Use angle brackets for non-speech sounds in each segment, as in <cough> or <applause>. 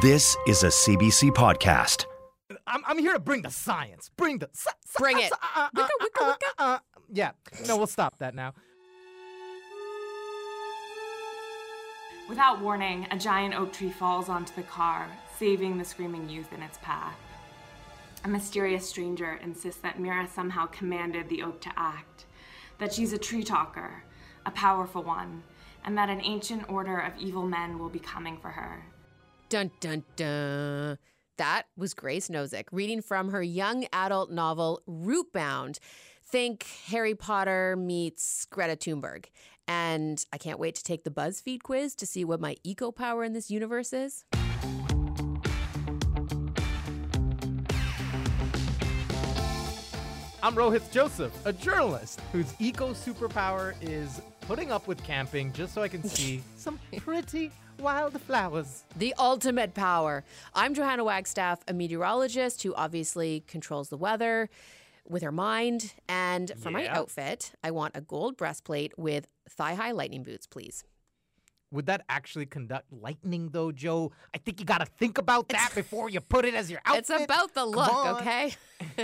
This is a CBC podcast. I'm, I'm here to bring the science. Bring the sci- sci- Bring it. sci- uh, uh, Wicca, wicca, uh, wicca. uh, uh, yeah. No, we'll stop that now. Without warning, a giant oak tree falls onto the car, saving the screaming youth in its path. A mysterious stranger insists that Mira somehow commanded the oak to act, that she's a tree talker, a powerful one, and that an ancient order of evil men will be coming for her. Dun dun dun. That was Grace Nosek reading from her young adult novel Rootbound. Think Harry Potter meets Greta Thunberg. And I can't wait to take the BuzzFeed quiz to see what my eco power in this universe is. I'm Rohit Joseph, a journalist whose eco superpower is putting up with camping just so I can see <laughs> some pretty wildflowers. The ultimate power. I'm Johanna Wagstaff, a meteorologist who obviously controls the weather with her mind. And for my outfit, I want a gold breastplate with thigh high lightning boots, please. Would that actually conduct lightning, though, Joe? I think you got to think about that before you put it as your <laughs> outfit. It's about the look, okay?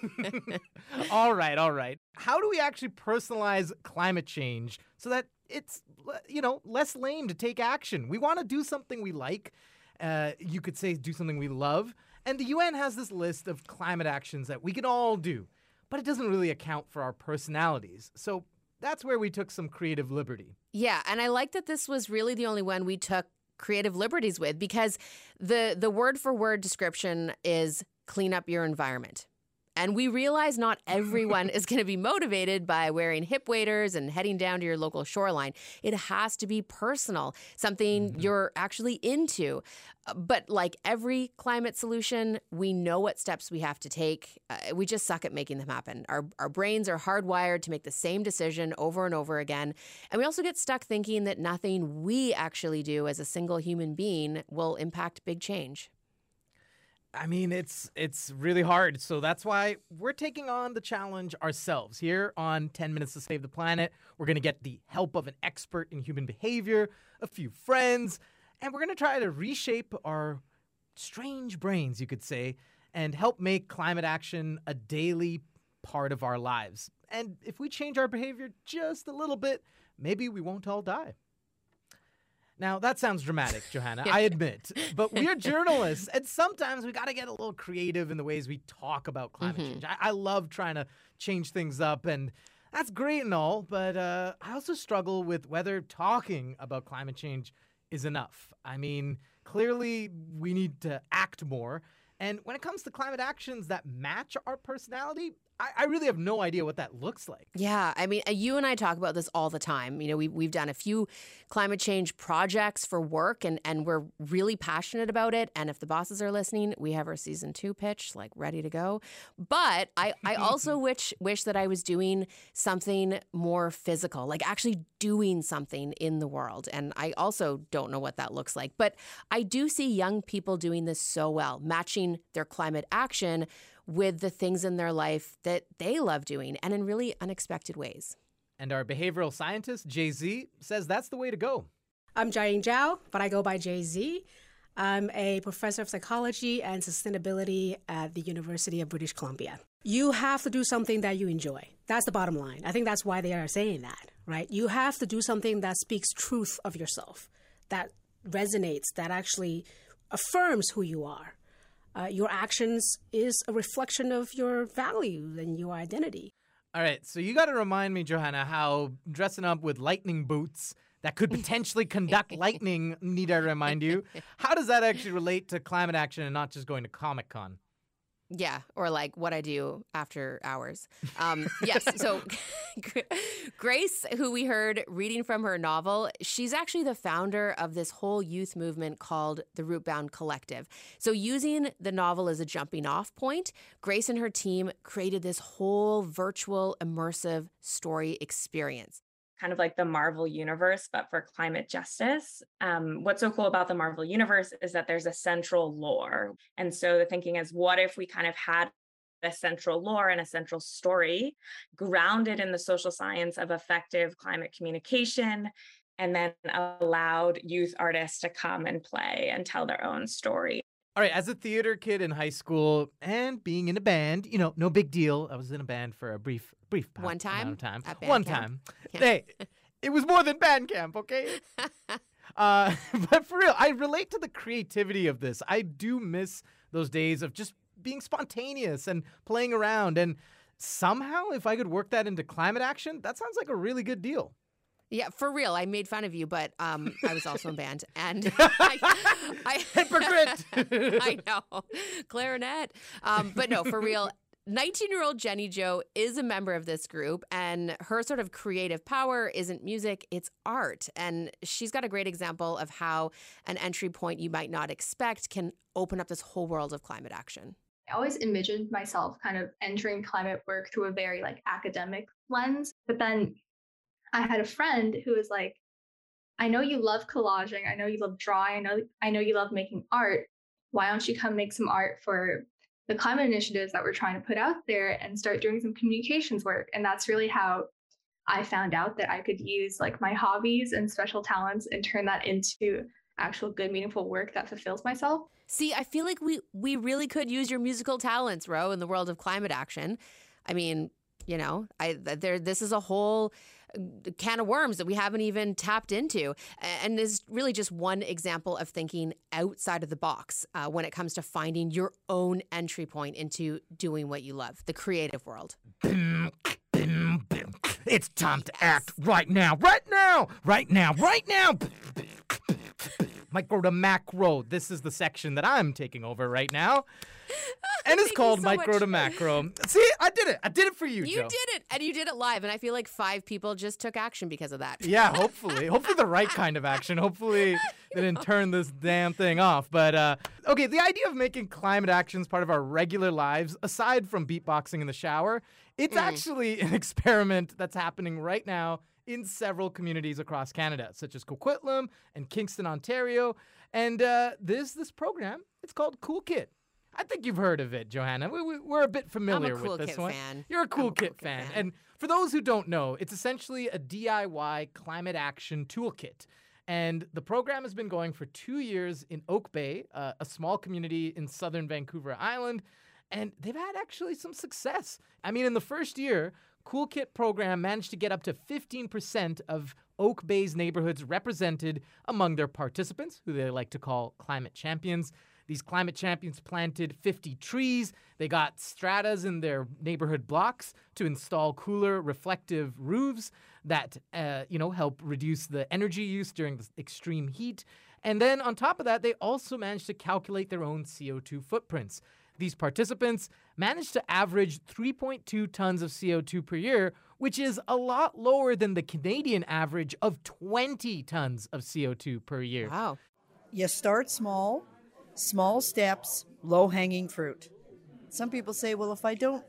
<laughs> all right, all right. How do we actually personalize climate change so that it's, you know, less lame to take action? We want to do something we like. Uh, you could say do something we love. And the UN has this list of climate actions that we can all do, but it doesn't really account for our personalities. So that's where we took some creative liberty. Yeah, and I like that this was really the only one we took creative liberties with because the the word for word description is clean up your environment. And we realize not everyone is going to be motivated by wearing hip waders and heading down to your local shoreline. It has to be personal, something you're actually into. Uh, But like every climate solution, we know what steps we have to take. Uh, we just suck at making them happen. Our, our brains are hardwired to make the same decision over and over again. And we also get stuck thinking that nothing we actually do as a single human being will impact big change. I mean, it's it's really hard. So that's why we're taking on the challenge ourselves here on 10 Minutes to Save the Planet. We're going to get the help of an expert in human behavior, a few friends, and we're going to try to reshape our strange brains, you could say, and help make climate action a daily part of our lives. And if we change our behavior just a little bit, maybe we won't all die. Now, that sounds dramatic, Johanna, <laughs> I admit. But we're <laughs> journalists, and sometimes we got to get a little creative in the ways we talk about climate change. I-, I love trying to change things up, and that's great and all, but uh, I also struggle with whether talking about climate change is enough. I mean, clearly we need to act more. And when it comes to climate actions that match our personality, I, I really have no idea what that looks like. Yeah, I mean, uh, you and I talk about this all the time. You know, we, we've done a few climate change projects for work, and, and we're really passionate about it. And if the bosses are listening, we have our season two pitch like ready to go. But I, I also <laughs> wish wish that I was doing something more physical, like actually doing something in the world. And I also don't know what that looks like. But I do see young people doing this so well, matching their climate action with the things in their life that they love doing and in really unexpected ways. And our behavioral scientist, Jay Z, says that's the way to go. I'm Jiaying Zhao, but I go by Jay Z. I'm a professor of psychology and sustainability at the University of British Columbia. You have to do something that you enjoy. That's the bottom line. I think that's why they are saying that, right? You have to do something that speaks truth of yourself, that resonates, that actually affirms who you are. Uh, your actions is a reflection of your value and your identity. All right, so you got to remind me, Johanna, how dressing up with lightning boots that could potentially conduct <laughs> lightning, need I remind you, how does that actually relate to climate action and not just going to Comic Con? Yeah, or like what I do after hours. Um, yes, so <laughs> Grace, who we heard reading from her novel, she's actually the founder of this whole youth movement called the Rootbound Collective. So, using the novel as a jumping off point, Grace and her team created this whole virtual, immersive story experience kind of like the Marvel universe, but for climate justice. Um, what's so cool about the Marvel universe is that there's a central lore. And so the thinking is, what if we kind of had a central lore and a central story grounded in the social science of effective climate communication and then allowed youth artists to come and play and tell their own story. All right, as a theater kid in high school and being in a band, you know, no big deal. I was in a band for a brief, brief one time. time. One camp. time. Hey, <laughs> it was more than band camp, okay? <laughs> uh, <laughs> but for real, I relate to the creativity of this. I do miss those days of just being spontaneous and playing around. And somehow, if I could work that into climate action, that sounds like a really good deal. Yeah, for real. I made fun of you, but um, I was also in band, and <laughs> I, I <laughs> hypocrite. <laughs> I know, clarinet. Um, but no, for real. 19 year old Jenny Jo is a member of this group, and her sort of creative power isn't music, it's art. And she's got a great example of how an entry point you might not expect can open up this whole world of climate action. I always imagined myself kind of entering climate work through a very like academic lens, but then I had a friend who was like, I know you love collaging. I know you love drawing. I know I know you love making art. Why don't you come make some art for the climate initiatives that we're trying to put out there and start doing some communications work? And that's really how I found out that I could use like my hobbies and special talents and turn that into actual good meaningful work that fulfills myself. See, I feel like we we really could use your musical talents, Ro, in the world of climate action. I mean, you know, I there this is a whole can of worms that we haven't even tapped into. And this is really just one example of thinking outside of the box uh, when it comes to finding your own entry point into doing what you love, the creative world. It's time to act right now, right now, right now, right now. Micro to macro. This is the section that I'm taking over right now. <laughs> and it's called so Micro much. to Macro. <laughs> See, I did it. I did it for you, You did it, and you did it live. And I feel like five people just took action because of that. Yeah, hopefully. hopefully the right kind of action. Hopefully <laughs> they didn't turn this damn thing off. But uh, okay, the idea of making climate actions part of our regular lives, aside from beatboxing in the shower, it's mm. actually an experiment that's happening right now in several communities across Canada, such as Coquitlam and Kingston, Ontario. And uh, this this program, it's called Cool Kit. I think you've heard of it, Johanna. We, are we, a bit familiar cool with this one. Fan. You're a Cool, a Kit, fan. fan. And for those who don't know, it's essentially a DIY climate action toolkit. And the program has been going for two years in Oak Bay, uh, a small community in southern Vancouver Island. And they've had actually some success. I mean, in the first year, Cool Kit program managed to get up to 15% of Oak Bay's neighborhoods represented among their participants, who they like to call climate champions. These climate champions planted 50 trees. They got stratas in their neighborhood blocks to install cooler, reflective roofs that, uh, you know, help reduce the energy use during the extreme heat. And then on top of that, they also managed to calculate their own CO2 footprints. These participants managed to average 3.2 tons of CO2 per year, which is a lot lower than the Canadian average of 20 tons of CO2 per year. Wow. You start small, small steps, low hanging fruit. Some people say, well, if I don't,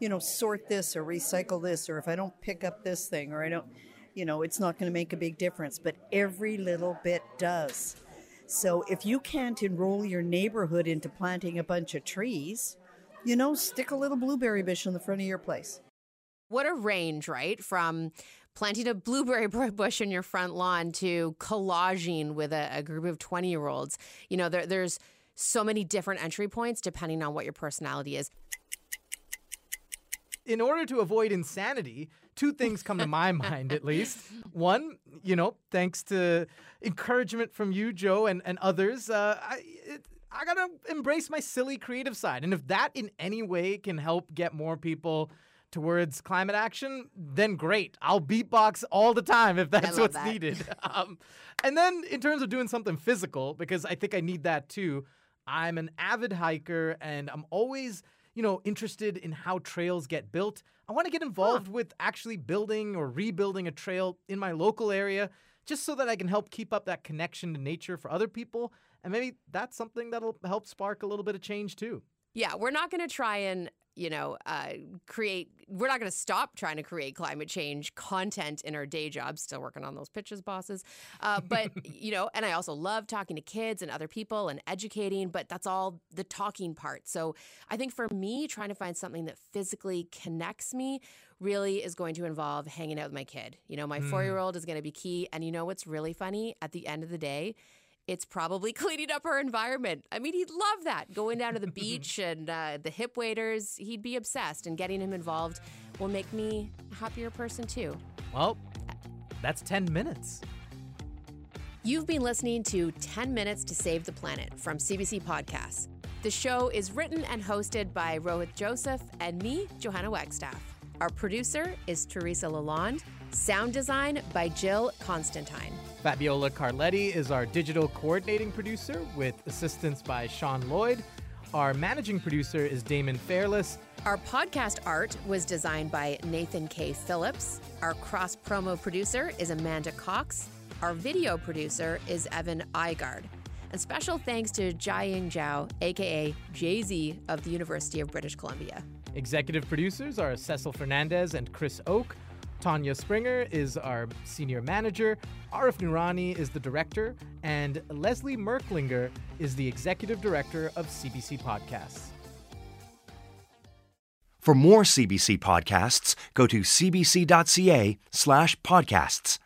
you know, sort this or recycle this, or if I don't pick up this thing, or I don't, you know, it's not going to make a big difference. But every little bit does. So if you can't enroll your neighborhood into planting a bunch of trees, you know, stick a little blueberry bush in the front of your place. What a range, right? From planting a blueberry <laughs> bush in your front lawn to collaging with a, a group of 20 year olds. You know, there, there's so many different entry points depending on what your personality is. In order to avoid insanity, two things come to my <laughs> mind at least. One, you know, thanks to encouragement from you, Joe, and, and others, uh, I, it, I gotta embrace my silly creative side. And if that in any way can help get more people towards climate action, then great. I'll beatbox all the time if that's what's that. needed. <laughs> um, and then in terms of doing something physical, because I think I need that too. I'm an avid hiker and I'm always, you know, interested in how trails get built. I want to get involved with actually building or rebuilding a trail in my local area just so that I can help keep up that connection to nature for other people. And maybe that's something that'll help spark a little bit of change too. Yeah, we're not going to try and you know, uh, create, we're not going to stop trying to create climate change content in our day jobs. Still working on those pitches, bosses. Uh, but, <laughs> you know, and I also love talking to kids and other people and educating, but that's all the talking part. So I think for me, trying to find something that physically connects me really is going to involve hanging out with my kid. You know, my mm. four year old is going to be key. And you know what's really funny? At the end of the day, it's probably <laughs> cleaning up our environment. I mean, he'd love that. Going down to the <laughs> beach and uh, the hip waders, he'd be obsessed. And getting him involved will make me a happier person too. Well, that's 10 minutes. You've been listening to 10 Minutes to Save the Planet from CBC Podcasts. The show is written and hosted by Rohit Joseph and me, Johanna Wagstaff. Our producer is Teresa Lalonde. Sound design by Jill Constantine. Fabiola Carletti is our digital coordinating producer with assistance by Sean Lloyd. Our managing producer is Damon Fairless. Our podcast art was designed by Nathan K. Phillips. Our cross promo producer is Amanda Cox. Our video producer is Evan Igard. And special thanks to Jiaying Zhao, aka Jay Z of the University of British Columbia. Executive producers are Cecil Fernandez and Chris Oke. Tanya Springer is our senior manager, Arif Nurani is the director, and Leslie Merklinger is the executive director of CBC Podcasts. For more CBC podcasts, go to cbc.ca slash podcasts.